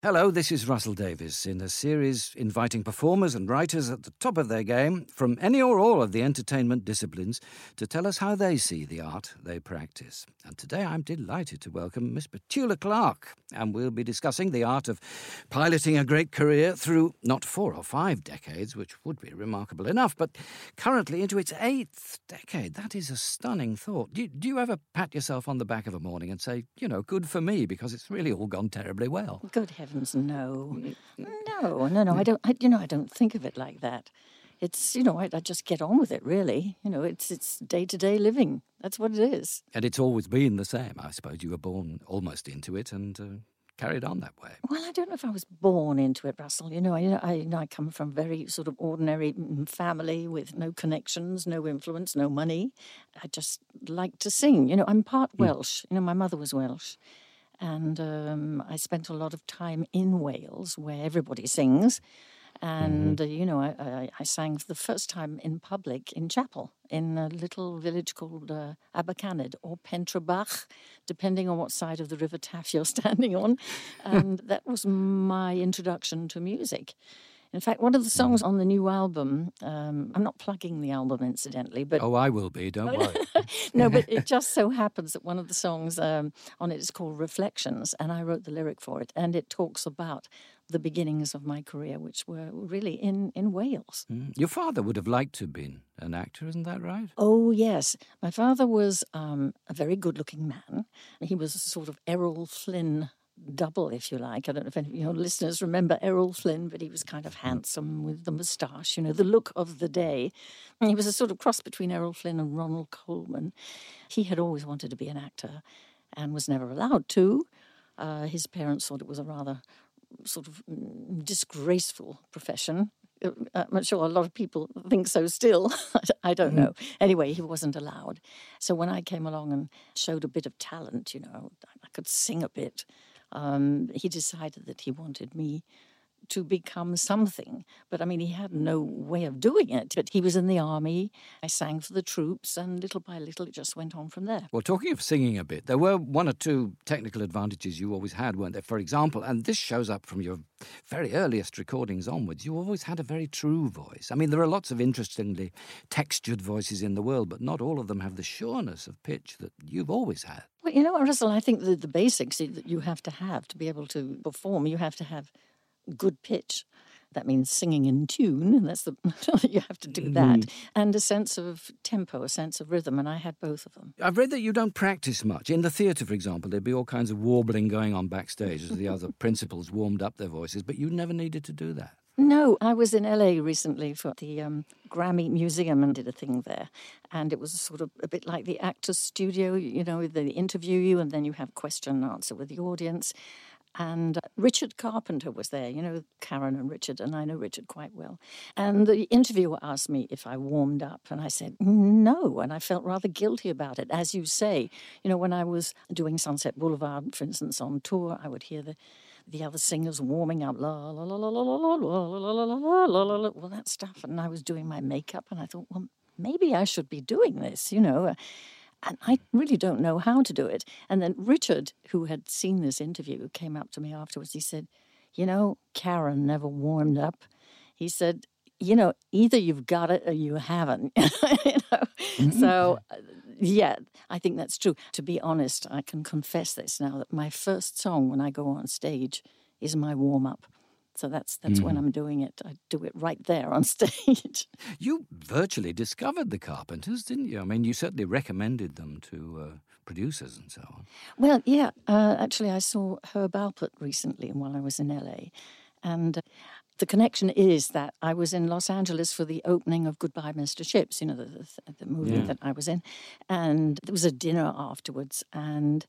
Hello, this is Russell Davies in a series inviting performers and writers at the top of their game from any or all of the entertainment disciplines to tell us how they see the art they practice. And today I'm delighted to welcome Miss Petula Clark, and we'll be discussing the art of piloting a great career through not four or five decades, which would be remarkable enough, but currently into its eighth decade. That is a stunning thought. Do do you ever pat yourself on the back of a morning and say, you know, good for me, because it's really all gone terribly well? Good heavens heavens, no, no, no, no. I don't. I, you know, I don't think of it like that. It's you know, I, I just get on with it. Really, you know, it's it's day to day living. That's what it is. And it's always been the same. I suppose you were born almost into it and. Uh, carried on that way. Well, I don't know if I was born into it, Russell. You know, I, I, you know, I come from a very sort of ordinary mm, family with no connections, no influence, no money. I just like to sing. You know, I'm part mm. Welsh. You know, my mother was Welsh. And um, I spent a lot of time in Wales where everybody sings. And, mm-hmm. uh, you know, I, I, I, sang for the first time in public in chapel in a little village called uh, Abercanaid or Pentrebach, depending on what side of the River Taff you're standing on. And that was my introduction to music. In fact, one of the songs on the new album, um, I'm not plugging the album incidentally, but. Oh, I will be, don't worry. no, but it just so happens that one of the songs um, on it is called Reflections, and I wrote the lyric for it, and it talks about the beginnings of my career, which were really in, in Wales. Mm. Your father would have liked to have been an actor, isn't that right? Oh, yes. My father was um, a very good looking man. He was a sort of Errol Flynn double, if you like. I don't know if any of your listeners remember Errol Flynn, but he was kind of handsome with the moustache, you know, the look of the day. And he was a sort of cross between Errol Flynn and Ronald Colman. He had always wanted to be an actor and was never allowed to. Uh, his parents thought it was a rather sort of mm, disgraceful profession. Uh, I'm sure a lot of people think so still. I don't mm-hmm. know. Anyway, he wasn't allowed. So when I came along and showed a bit of talent, you know, I could sing a bit um, he decided that he wanted me to become something. But I mean, he had no way of doing it. But he was in the army. I sang for the troops, and little by little, it just went on from there. Well, talking of singing a bit, there were one or two technical advantages you always had, weren't there? For example, and this shows up from your very earliest recordings onwards, you always had a very true voice. I mean, there are lots of interestingly textured voices in the world, but not all of them have the sureness of pitch that you've always had. Well, you know, Russell, I think the, the basics that you have to have to be able to perform, you have to have good pitch. That means singing in tune, and that's the you have to do that, mm. and a sense of tempo, a sense of rhythm, and I had both of them. I've read that you don't practice much in the theatre, for example. There'd be all kinds of warbling going on backstage as the other principals warmed up their voices, but you never needed to do that. No, I was in LA recently for the um, Grammy Museum and did a thing there. And it was sort of a bit like the actor's studio, you know, they interview you and then you have question and answer with the audience. And Richard Carpenter was there, you know, Karen and Richard, and I know Richard quite well. And the interviewer asked me if I warmed up, and I said no. And I felt rather guilty about it. As you say, you know, when I was doing Sunset Boulevard, for instance, on tour, I would hear the the other singers warming up, la la la la la la la la la la la la la well that stuff, and I was doing my makeup, and I thought, well, maybe I should be doing this, you know. And I really don't know how to do it. And then Richard, who had seen this interview, came up to me afterwards. He said, You know, Karen never warmed up. He said, You know, either you've got it or you haven't. you know? mm-hmm. So, yeah, I think that's true. To be honest, I can confess this now that my first song when I go on stage is my warm up. So that's that's mm. when I'm doing it. I do it right there on stage. You virtually discovered the Carpenters, didn't you? I mean, you certainly recommended them to uh, producers and so on. Well, yeah. Uh, actually, I saw Herb Alpert recently while I was in LA, and. Uh, the connection is that I was in Los Angeles for the opening of Goodbye, Mr. Chips, you know, the, the, the movie yeah. that I was in. And there was a dinner afterwards. And,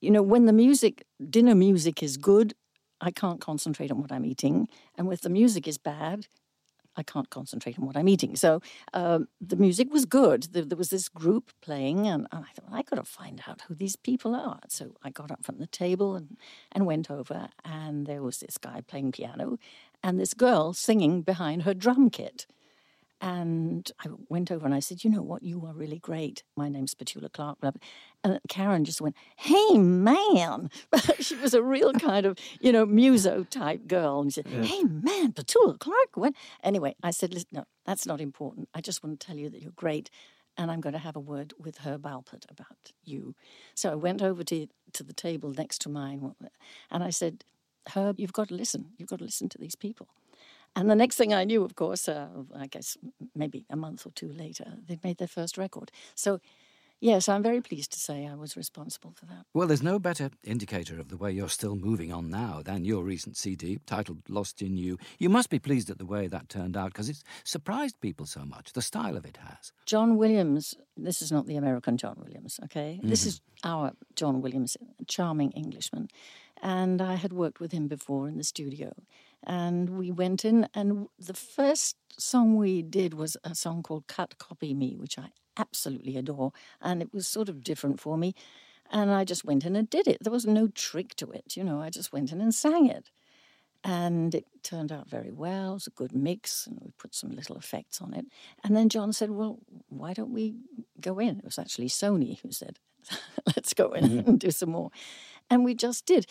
you know, when the music, dinner music is good, I can't concentrate on what I'm eating. And if the music is bad, I can't concentrate on what I'm eating. So um, the music was good. There, there, was this group playing, and, and I thought, well, I got to find out who these people are. So I got up from the table and, and went over, and there was this guy playing piano and this girl singing behind her drum kit. And I went over and I said, You know what? You are really great. My name's Petula Clark. And Karen just went, "Hey, man!" she was a real kind of, you know, muso type girl. And she said, yeah. "Hey, man, Petula Clark." When anyway, I said, "Listen, no, that's not important. I just want to tell you that you're great." and I'm going to have a word with Herb Alpert about you. So I went over to, to the table next to mine and I said, Herb, you've got to listen. You've got to listen to these people. And the next thing I knew, of course, uh, I guess maybe a month or two later, they'd made their first record. So, yes, I'm very pleased to say I was responsible for that. Well, there's no better indicator of the way you're still moving on now than your recent CD titled Lost in You. You must be pleased at the way that turned out because it's surprised people so much, the style of it has. John Williams, this is not the American John Williams, okay? Mm-hmm. This is our John Williams, a charming Englishman. And I had worked with him before in the studio. And we went in, and the first song we did was a song called Cut Copy Me, which I absolutely adore. And it was sort of different for me. And I just went in and did it. There was no trick to it, you know, I just went in and sang it. And it turned out very well. It was a good mix, and we put some little effects on it. And then John said, Well, why don't we go in? It was actually Sony who said, Let's go in mm-hmm. and do some more. And we just did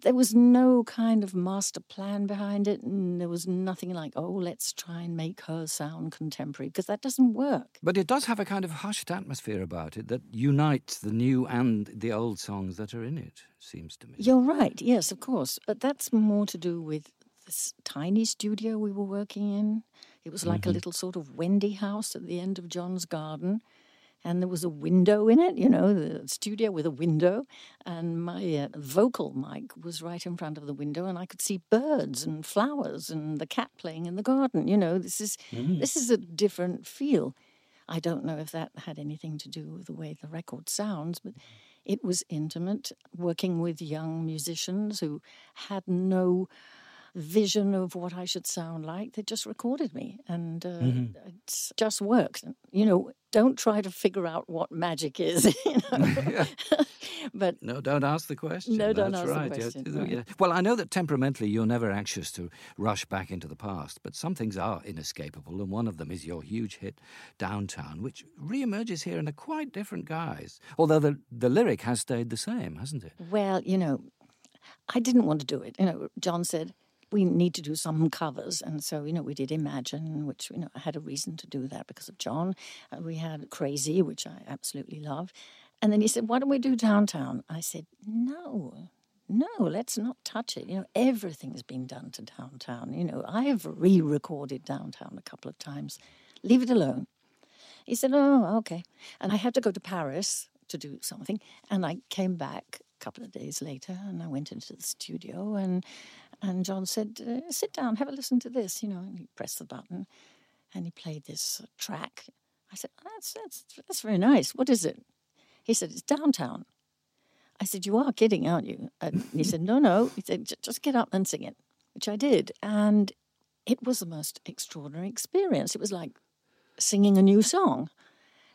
there was no kind of master plan behind it, and there was nothing like, oh, let's try and make her sound contemporary, because that doesn't work. But it does have a kind of hushed atmosphere about it that unites the new and the old songs that are in it, seems to me. You're right, yes, of course. But that's more to do with this tiny studio we were working in. It was like mm-hmm. a little sort of Wendy house at the end of John's garden and there was a window in it, you know, the studio with a window, and my uh, vocal mic was right in front of the window, and I could see birds and flowers and the cat playing in the garden. You know, this is mm. this is a different feel. I don't know if that had anything to do with the way the record sounds, but it was intimate, working with young musicians who had no vision of what I should sound like. They just recorded me, and uh, mm-hmm. it's just worked. You know, don't try to figure out what magic is. You know? but no, don't ask the question. No, don't That's ask right. the question. Yeah. Right. Well, I know that temperamentally you're never anxious to rush back into the past, but some things are inescapable, and one of them is your huge hit "Downtown," which re-emerges here in a quite different guise. Although the the lyric has stayed the same, hasn't it? Well, you know, I didn't want to do it. You know, John said, we need to do some covers. And so, you know, we did Imagine, which, you know, I had a reason to do that because of John. Uh, we had Crazy, which I absolutely love. And then he said, Why don't we do Downtown? I said, No, no, let's not touch it. You know, everything's been done to Downtown. You know, I have re recorded Downtown a couple of times. Leave it alone. He said, Oh, okay. And I had to go to Paris to do something. And I came back couple of days later and I went into the studio and and John said, uh, "Sit down, have a listen to this." You know, and he pressed the button, and he played this track. I said, "That's that's that's very nice. What is it?" He said, "It's downtown." I said, "You are kidding, aren't you?" And he said, "No, no." He said, "Just get up and sing it," which I did, and it was the most extraordinary experience. It was like singing a new song.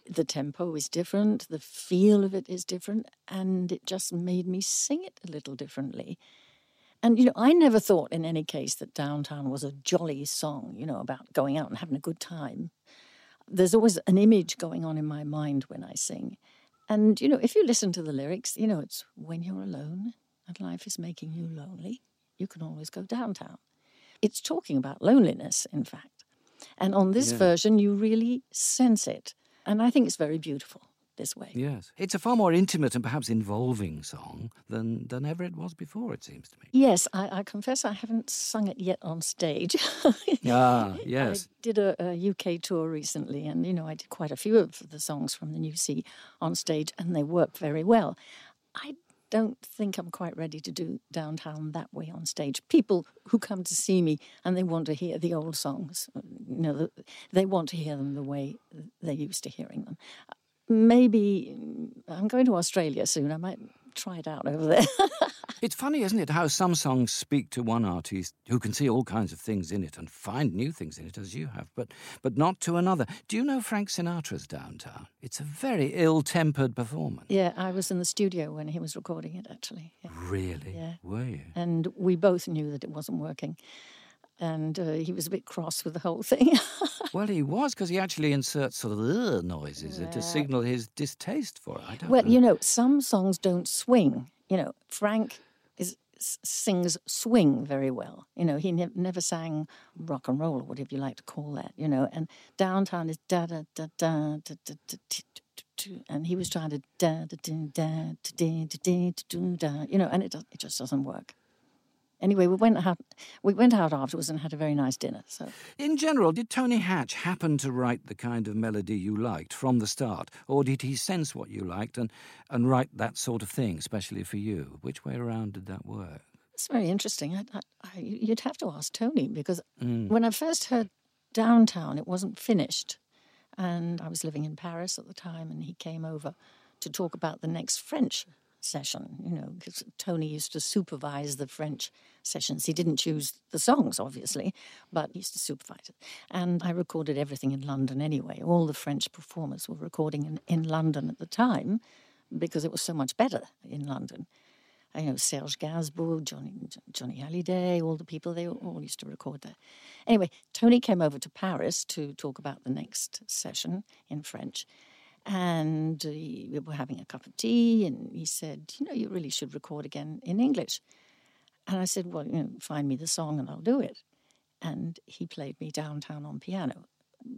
The tempo is different, the feel of it is different, and it just made me sing it a little differently. And, you know, I never thought in any case that Downtown was a jolly song, you know, about going out and having a good time. There's always an image going on in my mind when I sing. And, you know, if you listen to the lyrics, you know, it's when you're alone and life is making you lonely, you can always go downtown. It's talking about loneliness, in fact. And on this yeah. version, you really sense it. And I think it's very beautiful this way. Yes. It's a far more intimate and perhaps involving song than, than ever it was before, it seems to me. Yes, I, I confess I haven't sung it yet on stage. ah, yes. I did a, a, UK tour recently, and, you know, I did quite a few of the songs from the New Sea on stage, and they work very well. I don't think I'm quite ready to do downtown that way on stage. People who come to see me and they want to hear the old songs, uh, you know, they want to hear them the way they're used to hearing them maybe mm, I'm going to Australia soon. I might try it out over there. it's funny, isn't it, how some songs speak to one artist who can see all kinds of things in it and find new things in it, as you have, but but not to another. Do you know Frank Sinatra's Downtown? It's a very ill-tempered performance. Yeah, I was in the studio when he was recording it, actually. Yeah. Really? Yeah. Were you? And we both knew that it wasn't working. And uh, he was a bit cross with the whole thing. well, he was because he actually inserts sort of uh, noises Yeah. to signal his distaste for it. I don't well, know. you know, some songs don't swing. You know, Frank is sings swing very well. You know, he ne- never sang rock and roll or whatever you like to call that. You know, and downtown is da da da da da da da. da, da, da, And he was trying to da da da da da da da da da da. You know, and it does- it just doesn't work. Anyway, we went out. We went out afterwards and had a very nice dinner. So In general, did Tony Hatch happen to write the kind of melody you liked from the start, or did he sense what you liked and, and write that sort of thing, especially for you? Which way around did that work? It's very interesting. I, I, I, you'd have to ask Tony because mm. when I first heard Downtown, it wasn't finished. And I was living in Paris at the time, and he came over to talk about the next French session, you know, because Tony used to supervise the French sessions. He didn't choose the songs, obviously, but he used to supervise it. And I recorded everything in London anyway. All the French performers were recording in, in London at the time because it was so much better in London you know, Serge Gainsbourg, Johnny, Johnny Hallyday, all the people, they all used to record there. Anyway, Tony came over to Paris to talk about the next session in French. And we were having a cup of tea, and he said, You know, you really should record again in English. And I said, Well, you know, find me the song and I'll do it. And he played me Downtown on piano.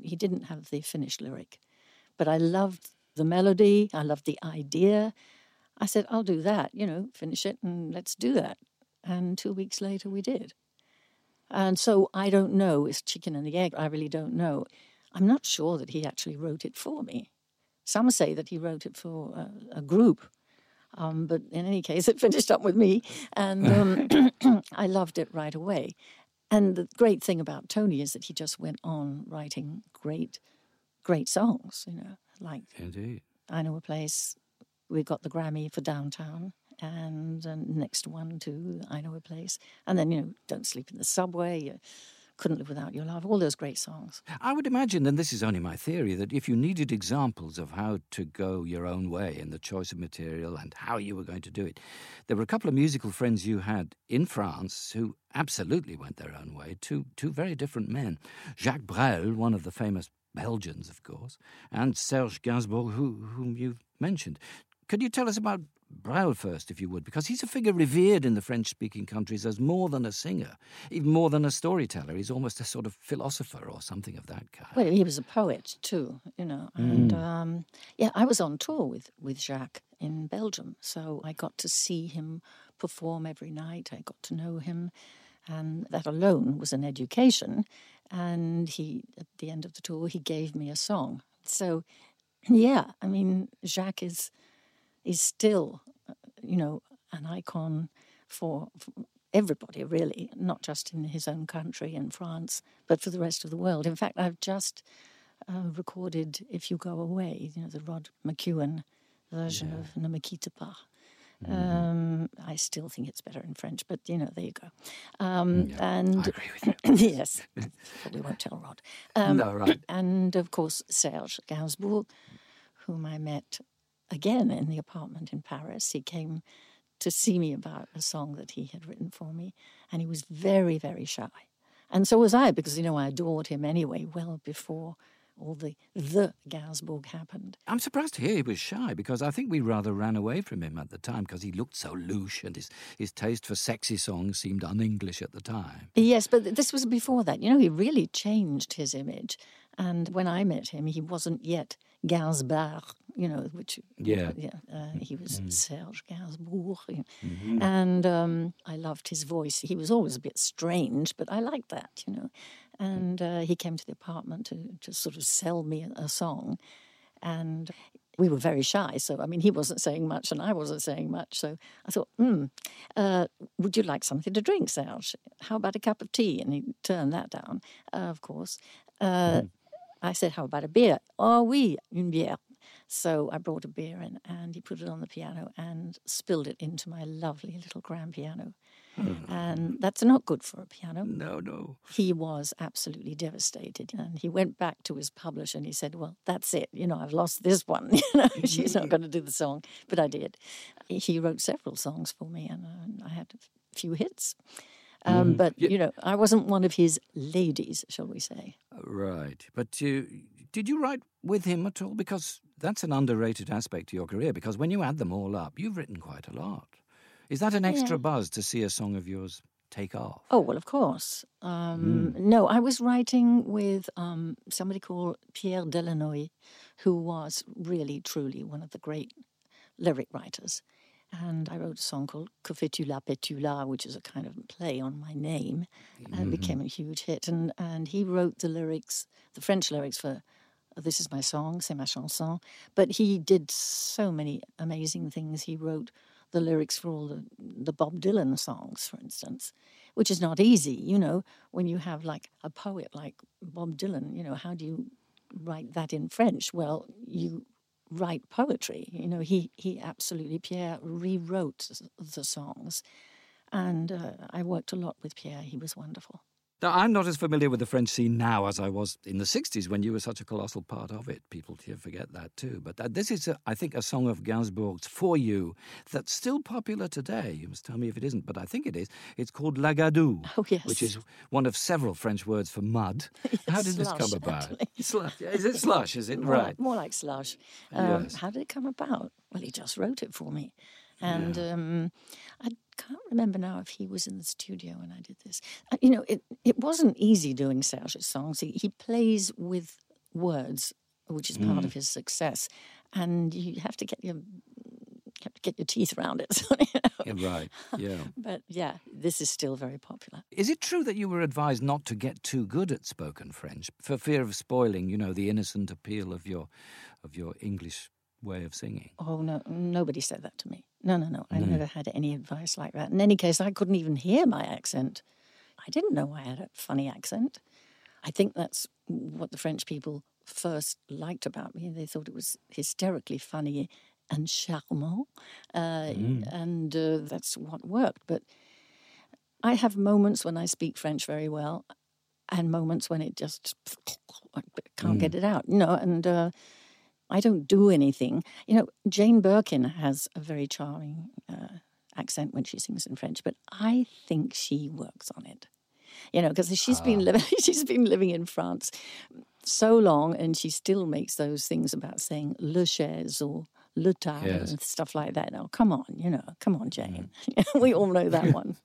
He didn't have the finished lyric, but I loved the melody, I loved the idea. I said, I'll do that, you know, finish it and let's do that. And two weeks later, we did. And so I don't know, it's chicken and the egg. I really don't know. I'm not sure that he actually wrote it for me. Some say that he wrote it for a, a group. Um, but in any case, it finished up with me, and um, I loved it right away. And the great thing about Tony is that he just went on writing great, great songs, you know, like Indeed. I Know a Place. We got the Grammy for Downtown, and uh, next one to I Know a Place. And then, you know, Don't Sleep in the Subway, uh, Couldn't Live Without Your Love, all those great songs. I would imagine, and this is only my theory, that if you needed examples of how to go your own way in the choice of material and how you were going to do it, there were a couple of musical friends you had in France who absolutely went their own way, two, two very different men. Jacques Brel, one of the famous Belgians, of course, and Serge Gainsbourg, who, whom you've mentioned. Could you tell us about Brel first, if you would? Because he's a figure revered in the French speaking countries as more than a singer, even more than a storyteller. He's almost a sort of philosopher or something of that kind. Well, he was a poet too, you know. And um, yeah, I was on tour with, with Jacques in Belgium, so I got to see him perform every night. I got to know him, and that alone was an education. And he, at the end of the tour, he gave me a song. So, yeah, I mean, Jacques is is still, uh, you know, an icon for, for everybody, really, not just in his own country in France, but for the rest of the world. In fact, I've just uh, recorded "If You Go Away," you know, the Rod McKuen version of "Ne Me Quitte Pas." Um, I still think it's better in French, but you know, there you go. Um, and agree with you. yes, we won't tell Rod. Um, no, right. and of course Serge Gainsbourg, whom I met again in the apartment in Paris. He came to see me about a song that he had written for me, and he was very, very shy. And so was I, because you know I adored him anyway, well before all the the Gainsbarre happened. I'm surprised to hear he was shy because I think we rather ran away from him at the time because he looked so louche and his, his taste for sexy songs seemed un English at the time. Yes, but this was before that. You know, he really changed his image. And when I met him, he wasn't yet Gainsbarre, you know, which Yeah. yeah, uh, he was Serge Gainsbourg, you know. and um, I loved his voice. He was always a bit strange, but I liked that, you know. And uh, he came to the apartment to to sort of sell me a, a song, and we were very shy. So I mean, he wasn't saying much, and I wasn't saying much. So I thought, hmm, uh, would you like something to drink, Serge? How about a cup of tea? And he turned that down, uh, of course. Uh, I said, How about a beer? Oh, oui, une bière. So I brought a beer in and he put it on the piano and spilled it into my lovely little grand piano. And that's not good for a piano. No, no. He was absolutely devastated. And he went back to his publisher and he said, Well, that's it. You know, I've lost this one. You know, she's not going to do the song. But I did. He wrote several songs for me and uh, I had a few hits. Um, but, you know, I wasn't one of his ladies, shall we say. Right. But you, did you write with him at all? Because that's an underrated aspect to your career, because when you add them all up, you've written quite a lot. Is that an extra Yeah. buzz to see a song of yours take off? Oh, well, of course. Um, No, I was writing with um, somebody called Pierre Delanoë, who was really, truly one of the great lyric writers. And I wrote a song called Que fais-tu là, Petula, which is a kind of play on my name, and it mm-hmm. became a huge hit. And, and he wrote the lyrics, the French lyrics for oh, This Is My Song, C'est Ma Chanson. But he did so many amazing things. He wrote the lyrics for all the, the Bob Dylan songs, for instance, which is not easy, you know, when you have like a poet like Bob Dylan, you know, how do you write that in French? Well, you write poetry. You know, he, he absolutely, Pierre rewrote the songs. And uh, I worked a lot with Pierre. He was wonderful. Now, I'm not as familiar with the French scene now as I was in the 60s when you were such a colossal part of it. People here forget that too. But uh, this is, a, I think, a song of Gainsbourg's For You that's still popular today. You must tell me if it isn't, but I think it is. It's called La Gadou, Oh, yes. which is one of several French words for mud. How did this come about? Slush. Is it slush? Is it More right? Like, more like slush. Um, Yes. How did it come about? Well, he just wrote it for me. And um, I can't remember now if he was in the studio when I did this. Uh, You know, it, it wasn't easy doing Serge's songs. He, he plays with words, which is part Mm. of his success. And you have to get your you have to get your teeth around it. So, you know. Yeah, right. Yeah. But yeah, this is still very popular. Is it true that you were advised not to get too good at spoken French for fear of spoiling, you know, the innocent appeal of your of your English way of singing? Oh no, nobody said that to me. No, no, no. I never had any advice like that. In any case, I couldn't even hear my accent. I didn't know I had a funny accent. I think that's what the French people first liked about me. They thought it was hysterically funny and charmant, uh, and uh, that's what worked. But I have moments when I speak French very well, and moments when it just I can't get it out. You know, and. Uh, I don't do anything. You know, Jane Birkin has a very charming uh, accent when she sings in French, but I think she works on it. You know, because she's been living she's been living in France so long, and she still makes those things about saying le chaise or le table Yes. and stuff like that. Now, come on, you know, come on, Jane. we all know that one.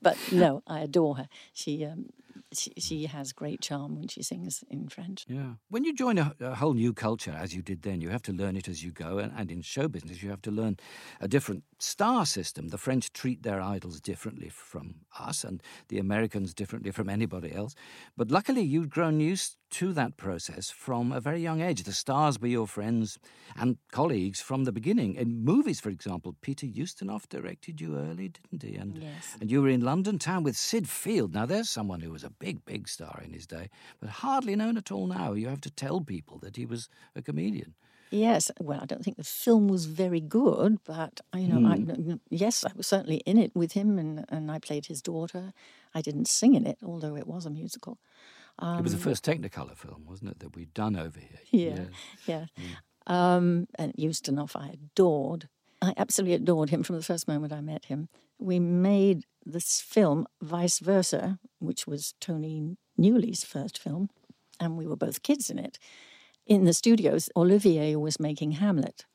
but no, I adore her. She. Um, she, has great charm when she sings in French. Yeah. When you join a, a whole new culture, as you did then, you have to learn it as you go. And, and in show business, you have to learn a different star system. The French treat their idols differently from us, and the Americans differently from anybody else. But luckily, you'd grown used to that process from a very young age. The stars were your friends and colleagues from the beginning. In movies, for example, Peter Ustinov directed you early, didn't he? And, Yes. and you were in London town with Sid Field. Now, there's someone who was a big, big star in his day, but hardly known at all now. You have to tell people that he was a comedian. Yes, well, I don't think the film was very good, but you know, I, hmm. yes, I was certainly in it with him, and, and I played his daughter. I didn't sing in it, although it was a musical. It was the first Technicolor film, wasn't it, that we'd done over here? Yeah, yeah. Um, and Ustinov, I adored. I absolutely adored him from the first moment I met him. We made this film, Vice Versa, which was Tony Newley's first film, and we were both kids in it. In the studios, Olivier was making Hamlet,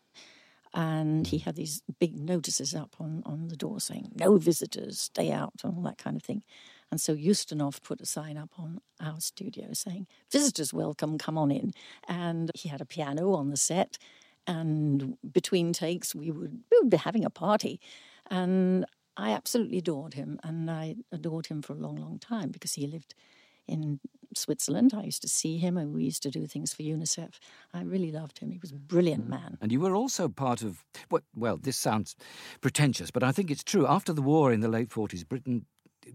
and he had these big notices up on, on the door saying, no visitors, stay out, and all that kind of thing. And so Ustinov put a sign up on our studio saying, visitors welcome, come on in. And he had a piano on the set, and between takes, we would, we would be having a party. And I absolutely adored him, and I adored him for a long, long time because he lived in Switzerland. I used to see him, and we used to do things for UNICEF. I really loved him. He was a brilliant mm. man. And you were also part of, what, well, this sounds pretentious, but I think it's true. After the war in the late 40s, Britain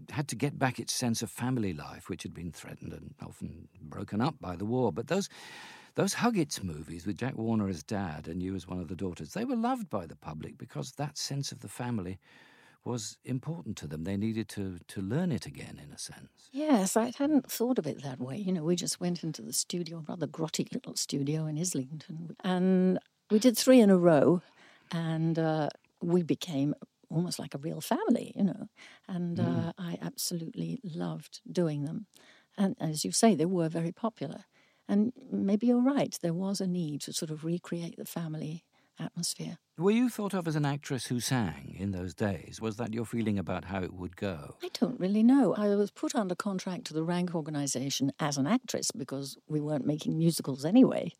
had to get back its sense of family life, which had been threatened and often broken up by the war. But those, those Huggett movies with Jack Warner as dad and you as one of the daughters, they were loved by the public because that sense of the family was important to them. They needed to, to learn it again, in a sense. Yes, I hadn't thought of it that way. You know, we just went into the studio, a rather grotty little studio in Islington, and we did three in a row, and uh, we became almost like a real family, you know. And Mm. uh, I absolutely loved doing them. And as you say, they were very popular. And maybe you're right, there was a need to sort of recreate the family atmosphere. Were you thought of as an actress who sang in those days? Was that your feeling about how it would go? I don't really know. I was put under contract to the Rank organization as an actress because we weren't making musicals anyway.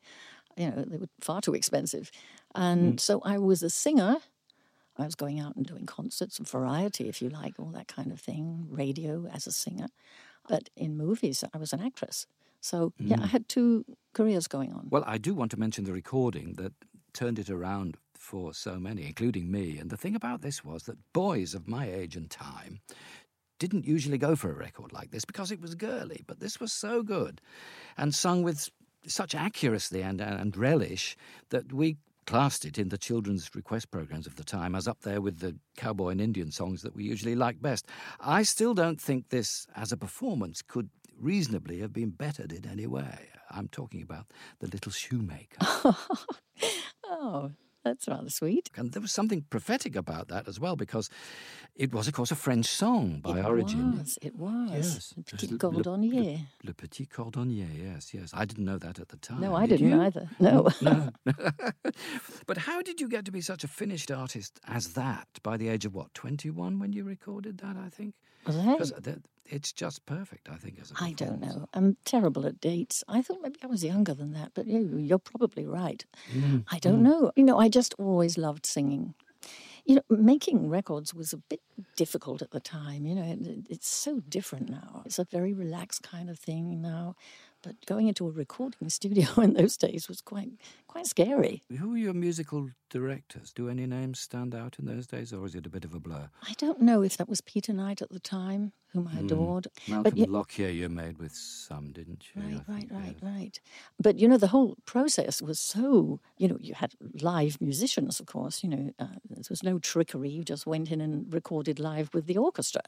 You know, they were far too expensive. And so I was a singer. I was going out and doing concerts and variety, if you like, all that kind of thing, radio as a singer. But in movies, I was an actress. So, yeah, I mm. had two careers going on. Well, I do want to mention the recording that turned it around for so many, including me. And the thing about this was that boys of my age and time didn't usually go for a record like this because it was girly, but this was so good and sung with such accuracy and, and relish that we classed it in the children's request programs of the time as up there with the cowboy and Indian songs that we usually like best. I still don't think this, as a performance, could reasonably have been bettered in any way. I'm talking about The Little Shoemaker. Oh, that's rather sweet. and there was something prophetic about that as well because it was, of course, a French song by it origin. was, it was. Yes. Le Petit Le- Cordonnier. Le Petit Cordonnier, yes, yes. I didn't know that at the time. No, I Did didn't you? either. No. No. but how did you get to be such a finished artist as that by the age of what, 21 when you recorded that, I think? Was I? It's just perfect, I think, as a I don't know. I'm terrible at dates. I thought maybe I was younger than that, but you, you're probably right. Mm, I don't know. You know, I just always loved singing. You know, making records was a bit difficult at the time. You know, it, it's so different now. It's a very relaxed kind of thing now. But going into a recording studio in those days was quite quite scary. Who were your musical directors? Do any names stand out in those days, or is it a bit of a blur? I don't know if that was Peter Knight at the time, whom I adored. Malcolm yet- Lockyer you made with some, didn't you? Right, right, right, yes. right. But you know, the whole process was so. You know, you had live musicians, of course. You know, uh, there was no trickery. You just went in and recorded live with the orchestra,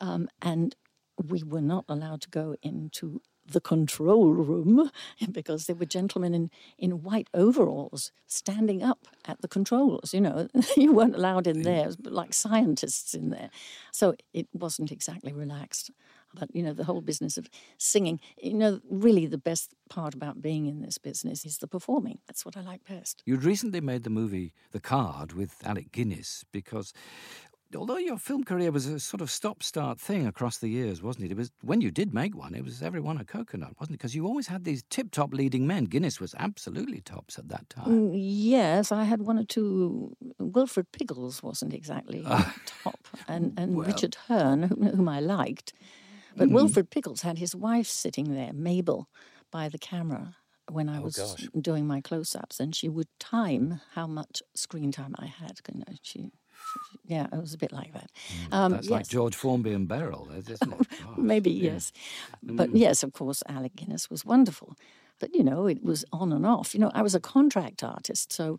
um, and we were not allowed to go into the control room because there were gentlemen in, in white overalls standing up at the controls. You know, you weren't allowed in there, like scientists in there. So it wasn't exactly relaxed. But, you know, the whole business of singing, you know, really the best part about being in this business is the performing. That's what I like best. You'd recently made the movie The Card with Alec Guinness because although your film career was a sort of stop start thing across the years, wasn't it? It was when you did make one, it was everyone a coconut, wasn't it? Because you always had these tip top leading men. Guinness was absolutely tops at that time. Mm, Yes, I had one or two. Wilfred Pickles wasn't exactly top, and, and Richard Hearne, whom, I liked. But Wilfred Pickles had his wife sitting there, Mabel, by the camera when I was gosh. doing my close ups, and she would time how much screen time I had. You know, she, yeah, it was a bit like that. Mm, um, That's like. George Formby and Beryl, isn't it? Maybe, yes. But mm. yes, of course, Alec Guinness was wonderful. But, you know, it was on and off. You know, I was a contract artist, so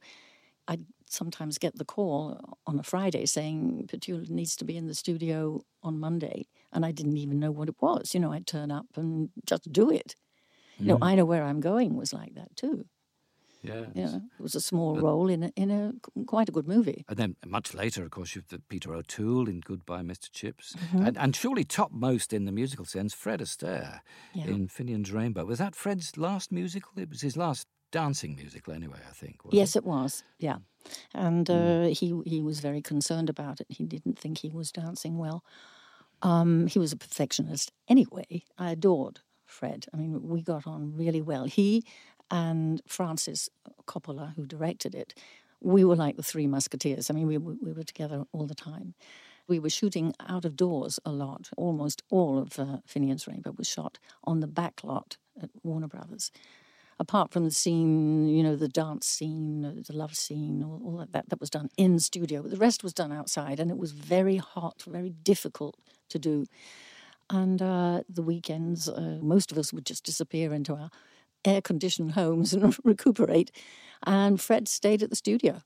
I'd sometimes get the call on a Friday saying Petula needs to be in the studio on Monday. And I didn't even know what it was. You know, I'd turn up and just do it. You know, mm. I Know Where I'm Going was like that too. Yes. You know, it was a small role in a, in a quite a good movie. And then much later, of course, you've Peter O'Toole in Goodbye, Mr. Chips. Mm-hmm. And, and surely topmost in the musical sense, Fred Astaire Yeah. in Finian's Rainbow. Was that Fred's last musical? It was his last dancing musical, anyway, I think. Yes, it was. Yeah, and uh, he he was very concerned about it. He didn't think he was dancing well. Um, he was a perfectionist anyway. I adored Fred. I mean, we got on really well. He and Francis Coppola, who directed it, we were like the three musketeers. I mean, we we were together all the time. We were shooting out of doors a lot. Almost all of uh, Finian's Rainbow was shot on the back lot at Warner Brothers apart from the scene, you know, the dance scene, uh, the love scene, all, all that, that was done in studio. But the rest was done outside, and it was very hot, very difficult to do. And uh, the weekends, uh, most of us would just disappear into our air conditioned homes and recuperate. And Fred stayed at the studio.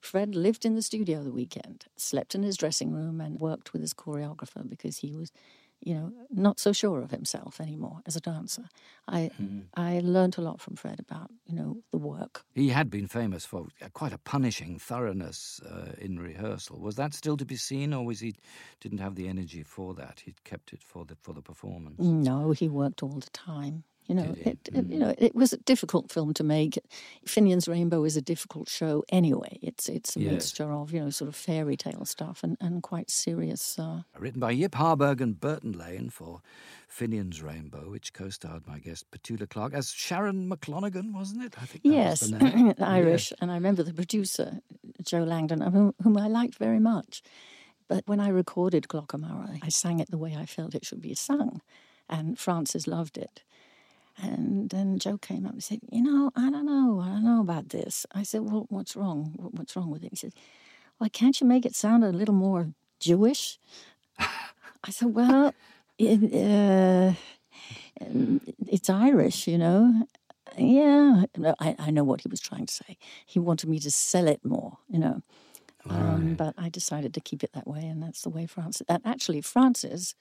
Fred lived in the studio the weekend, slept in his dressing room, and worked with his choreographer because he was you know, not so sure of himself anymore as a dancer. I mm. I learned a lot from Fred about you know the work. He had been famous for quite a punishing thoroughness uh, in rehearsal. Was that still to be seen, or was he didn't have the energy for that? He'd kept it for the for the performance. No, he worked all the time. You know, it, it, you know, it was a difficult film to make. Finian's Rainbow is a difficult show anyway. It's it's a yes. mixture of you know sort of fairy tale stuff and, and quite serious. Uh... Written by Yip Harburg and Burton Lane for Finian's Rainbow, which co-starred my guest Petula Clark as Sharon McLonergan, wasn't it? I think yes, Irish, and I remember the producer Joe Landon, whom, whom I liked very much. But when I recorded Glocca Morra, I sang it the way I felt it should be sung, and Francis loved it. And then Joe came up and said, You know, I don't know. I don't know about this. I said, Well, what's wrong? What's wrong with it? He said, Well, can't you make it sound a little more Jewish? I said, Well, it, uh, it's Irish, you know. Yeah, I, I know what he was trying to say. He wanted me to sell it more, you know. Um, but I decided to keep it that way, and that's the way Francis. And actually, Francis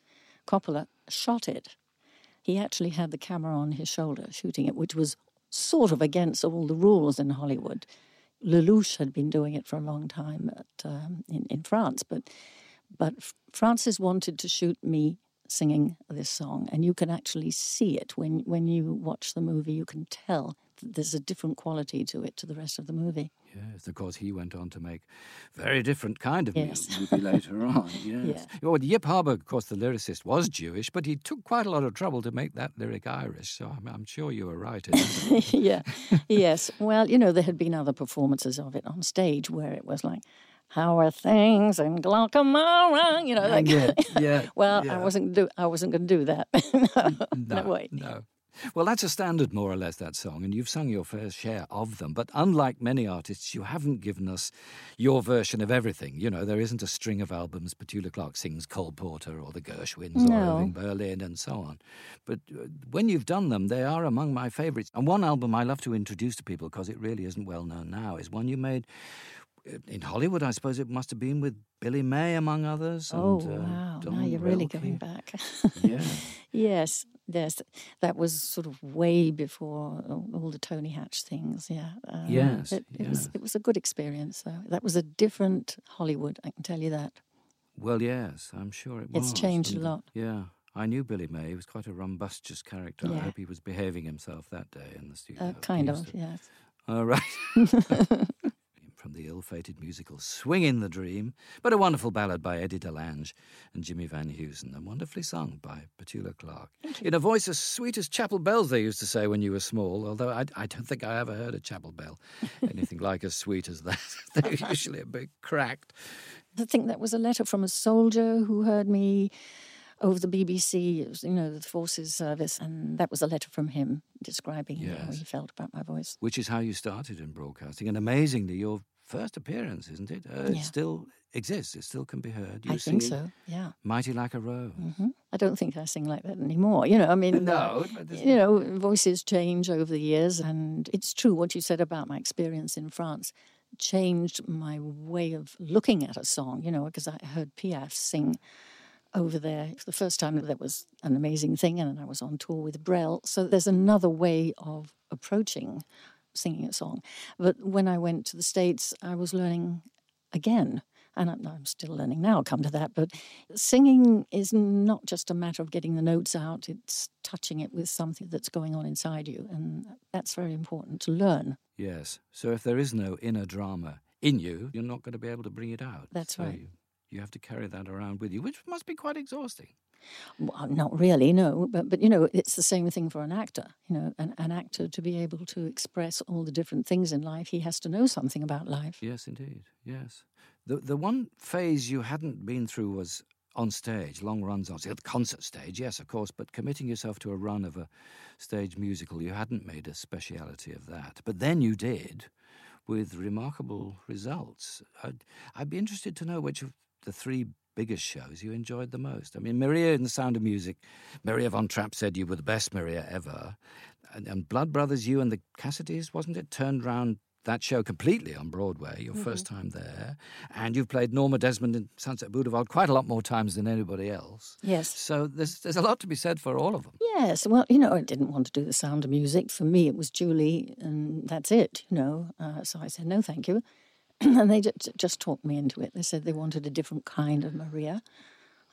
Coppola shot it he actually had the camera on his shoulder shooting it, which was sort of against all the rules in Hollywood. Lelouch had been doing it for a long time at, um, in, in France, but but Francis wanted to shoot me singing this song, and you can actually see it when when you watch the movie. You can tell there's a different quality to it to the rest of the movie. Yes, of course, he went on to make very different kind of yes. movie later on. Yes. Yeah. Well, Yip Harburg, of course, the lyricist was Jewish, but he took quite a lot of trouble to make that lyric Irish. So I'm, I'm sure you were right. yeah. yes. Well, you know, there had been other performances of it on stage where it was like, how are things in Glocca Morra? You know, like yeah, yeah. well, yeah. I wasn't do I wasn't going to do that. no, no, no way. No. Well, that's a standard, more or less, that song, and you've sung your fair share of them. But unlike many artists, you haven't given us your version of everything. You know, there isn't a string of albums. Petula Clark sings Cole Porter or the Gershwins no. or Irving Berlin and so on. But uh, when you've done them, they are among my favourites. And one album I love to introduce to people because it really isn't well known now is one you made in Hollywood, I suppose it must have been with Billy May, among others. Oh, and, uh, wow. Don now you're really going back. yeah. Yes. Yes, that was sort of way before all the Tony Hatch things. Yeah. Um, yes. It, it yeah. was it was a good experience. Though that was a different Hollywood. I can tell you that. Well, yes, I'm sure it was. It's changed a lot. Yeah. I knew Billy May. He was quite a rumbustious character. Yeah. I hope he was behaving himself that day in the studio. Uh, kind of, to... yes. All right. from the ill fated musical Swingin' the Dream, but a wonderful ballad by Eddie DeLange and Jimmy Van Heusen, and wonderfully sung by Petula Clark. In a voice as sweet as chapel bells, they used to say when you were small, although I, I don't think I ever heard a chapel bell anything like as sweet as that. They're usually a bit cracked. I think that was a letter from a soldier who heard me over the BBC, was, you know, the Forces Service, and that was a letter from him describing yes. how he felt about my voice. Which is how you started in broadcasting, and amazingly, your first appearance, isn't it? Uh, yeah. It still exists. It still can be heard. You I think so. Yeah. Mighty like a rose. Mm-hmm. I don't think I sing like that anymore. You know, I mean, no. Uh, you know, voices change over the years, and it's true what you said about my experience in France changed my way of looking at a song. You know, because I heard Piaf sing over there. For the first time that was an amazing thing, and I was on tour with Brel. So there's another way of approaching singing a song. But when I went to the States, I was learning again. And I'm still learning now, I'll come to that. But singing is not just a matter of getting the notes out, it's touching it with something that's going on inside you. And that's very important to learn. Yes. So if there is no inner drama in you, you're not going to be able to bring it out. That's so right. You, you have to carry that around with you, which must be quite exhausting. Well, not really, no. But but you know, it's the same thing for an actor. You know, an, an actor to be able to express all the different things in life, he has to know something about life. Yes, indeed. Yes. The the one phase you hadn't been through was on stage, long runs on the concert stage, yes, of course, but committing yourself to a run of a stage musical, you hadn't made a speciality of that. But then you did with remarkable results. I'd, I'd be interested to know which of the three biggest shows you enjoyed the most? I mean, Maria in The Sound of Music, Maria von Trapp said you were the best Maria ever. And, and Blood Brothers, you and the Cassidys, wasn't it, turned round that show completely on Broadway, your mm-hmm. first time there, and you've played Norma Desmond in Sunset Boulevard quite a lot more times than anybody else. Yes. So there's there's a lot to be said for all of them. Yes. Well, you know, I didn't want to do the sound of music. For me, it was Julie, and that's it. You know, uh, so I said no, thank you, and they just, just talked me into it. They said they wanted a different kind of Maria.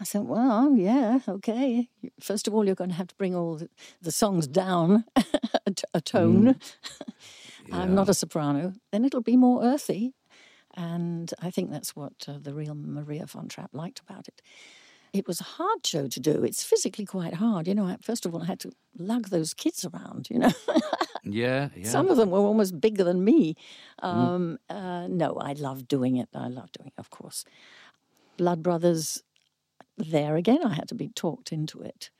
I said, well, yeah, okay. First of all, you're going to have to bring all the, the songs down a, tone. Mm. Yeah. I'm not a soprano. Then it'll be more earthy. And I think that's what uh, the real Maria von Trapp liked about it. It was a hard show to do. It's physically quite hard. You know, first of all, I had to lug those kids around, you know. yeah, yeah. Some of them were almost bigger than me. Mm. Um, mm. uh, no, I love doing it. I love doing it, of course. Blood Brothers, there again, I had to be talked into it.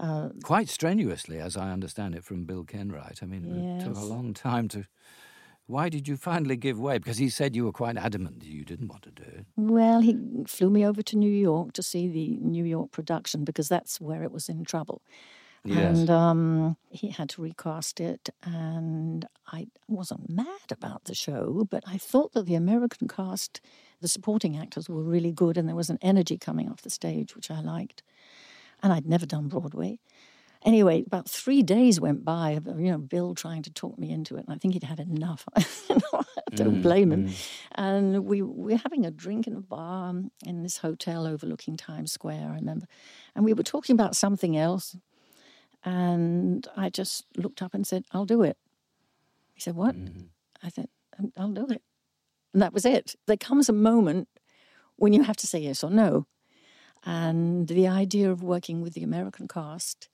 Uh, Quite strenuously, as I understand it from Bill Kenwright. I mean, yes. it took a long time to. Why did you finally give way? Because he said you were quite adamant that you didn't want to do it. Well, he flew me over to New York to see the New York production because that's where it was in trouble. Yes. And um, he had to recast it, and I wasn't mad about the show, but I thought that the American cast, the supporting actors were really good, and there was an energy coming off the stage, which I liked and I'd never done Broadway. Anyway, about three days went by of you know Bill trying to talk me into it, and I think he'd had enough. I don't mm, blame him. Mm. And we were having a drink in a bar in this hotel overlooking Times Square. I remember, and we were talking about something else, and I just looked up and said, "I'll do it." He said, "What?" Mm. I said, "I'll do it," and that was it. There comes a moment when you have to say yes or no. And the idea of working with the American cast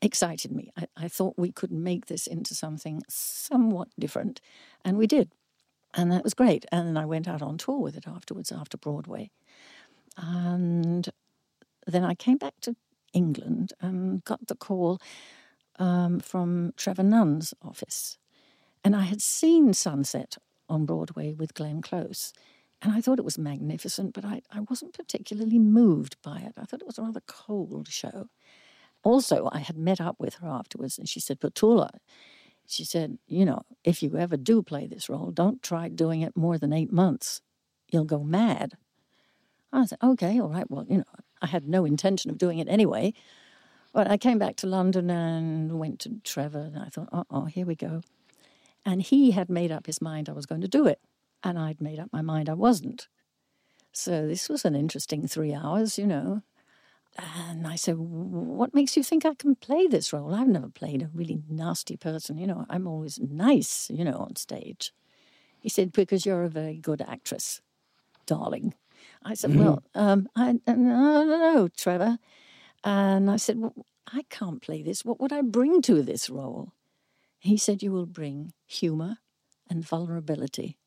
excited me. I, I, thought we could make this into something somewhat different, and we did. And that was great. And then I went out on tour with it afterwards, after Broadway. And then I came back to England and got the call um, from Trevor Nunn's office. And I had seen Sunset on Broadway with Glenn Close. And I thought it was magnificent, but I, I wasn't particularly moved by it. I thought it was a rather cold show. Also, I had met up with her afterwards, and she said, Petula, she said, you know, if you ever do play this role, don't try doing it more than eight months. You'll go mad. I said, okay, all right. Well, you know, I had no intention of doing it anyway. But I came back to London and went to Trevor, and I thought, oh, oh, here we go. And he had made up his mind I was going to do it and I'd made up my mind I wasn't. So this was an interesting three hours, you know. And I said, What makes you think I can play this role? I've never played a really nasty person. You know, I'm always nice, you know, on stage. He said, Because you're a very good actress, darling. I said, mm-hmm. Well, um, I don't know, Trevor. And I said, Well, I can't play this. What would I bring to this role? He said, You will bring humor and vulnerability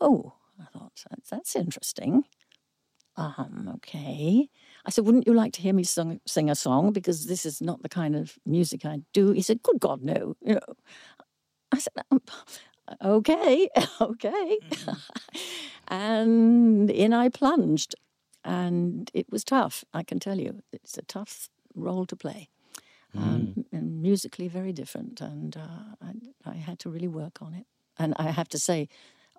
Oh, I thought, that's interesting. Um, okay. I said, Wouldn't you like to hear me sing, sing a song? Because this is not the kind of music I do. He said, Good God, no. You know. I said, um, Okay, okay. Mm-hmm. and in I plunged. And it was tough, I can tell you. It's a tough role to play. Mm. Um, and musically very different. And uh, I, I had to really work on it. And I have to say,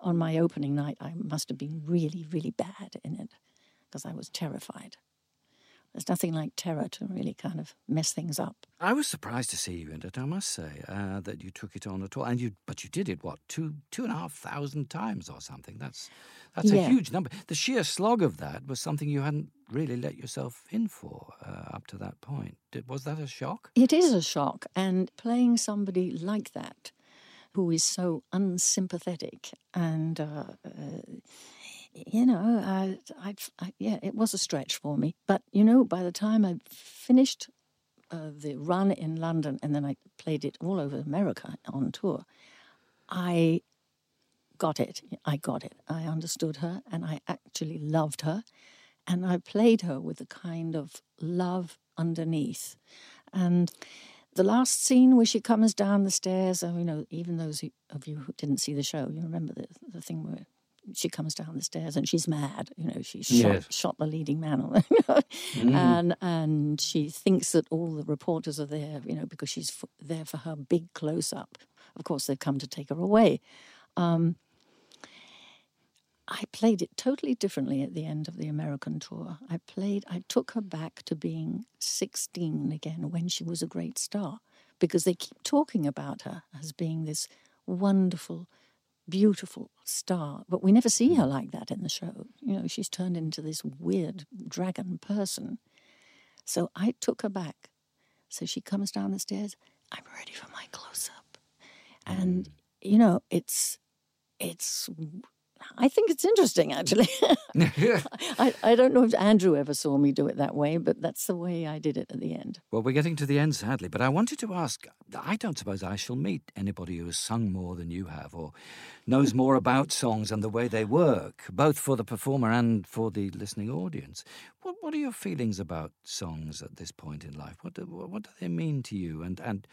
on my opening night, I must have been really, really bad in it because I was terrified. There's nothing like terror to really kind of mess things up. I was surprised to see you in it. I must say uh, that you took it on at all, and you but you did it what two two and a half thousand times or something. That's that's yeah. a huge number. The sheer slog of that was something you hadn't really let yourself in for uh, up to that point. Did, was that a shock? It is a shock, and playing somebody like that who is so unsympathetic and. Uh, uh, you know, I, I, I, yeah, it was a stretch for me. But you know, by the time I finished uh, the run in London and then I played it all over America on tour, I got it. I got it. I understood her and I actually loved her. And I played her with a kind of love underneath. And the last scene where she comes down the stairs, oh, you know, even those of you who didn't see the show, you remember the, the thing where she comes down the stairs and she's mad. You know, she shot, yes. shot the leading man, on, mm. and and she thinks that all the reporters are there. You know, because she's f- there for her big close up of course, they've come to take her away. Um, I played it totally differently at the end of the American tour. I played, I took her back to being 16 again when she was a great star because they keep talking about her as being this wonderful, beautiful star, but we never see her mm. like that in the show. You know, she's turned into this weird dragon person. So I took her back. So she comes down the stairs. I'm ready for my close up, and mm. you know, it's it's I think it's interesting, actually. I, I don't know if Andrew ever saw me do it that way, but that's the way I did it at the end. Well, we're getting to the end, sadly, but I wanted to ask I don't suppose I shall meet anybody who has sung more than you have or knows more about songs and the way they work, both for the performer and for the listening audience. What, what are your feelings about songs at this point in life? What do, what do they mean to you and, and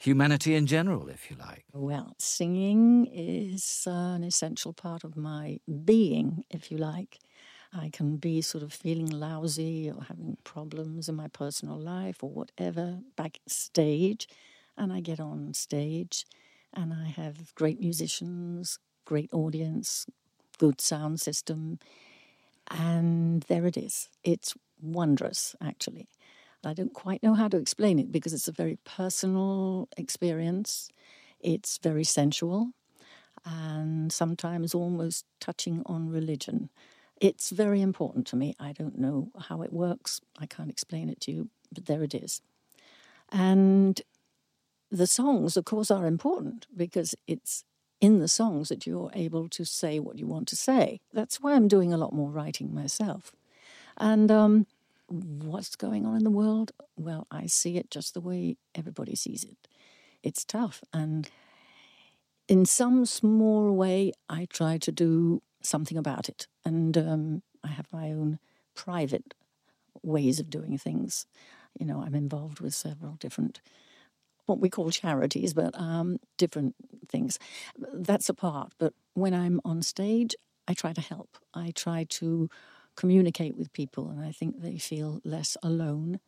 humanity in general, if you like? Well, singing is an essential part of my being, if you like. I can be sort of feeling lousy or having problems in my personal life or whatever backstage, and I get on stage and I have great musicians, great audience, good sound system, and there it is. It's wondrous, actually. I don't quite know how to explain it because it's a very personal experience. It's very sensual and sometimes almost touching on religion. It's very important to me. I don't know how it works. I can't explain it to you, but there it is. And the songs, of course, are important because it's in the songs that you're able to say what you want to say. That's why I'm doing a lot more writing myself. And um, what's going on in the world? Well, I see it just the way everybody sees it. It's tough. And in some small way, I try to do something about it. And um, I have my own private ways of doing things. You know, I'm involved with several different what we call charities, but um, different things. That's a part. But when I'm on stage, I try to help. I try to communicate with people, and I think they feel less alone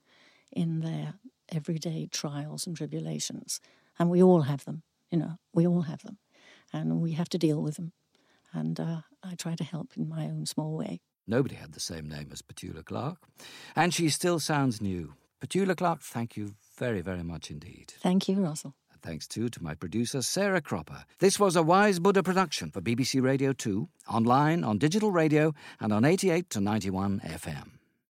in their everyday trials and tribulations. And we all have them, you know, we all have them. And we have to deal with them. And uh, I try to help in my own small way. Nobody had the same name as Petula Clark. And she still sounds new. Petula Clark, thank you very, very much indeed. Thank you, Russell. And Thanks too to my producer, Sarah Cropper. This was a Wise Buddha production for BBC Radio 2, online, on digital radio, and on 88 to 91 FM.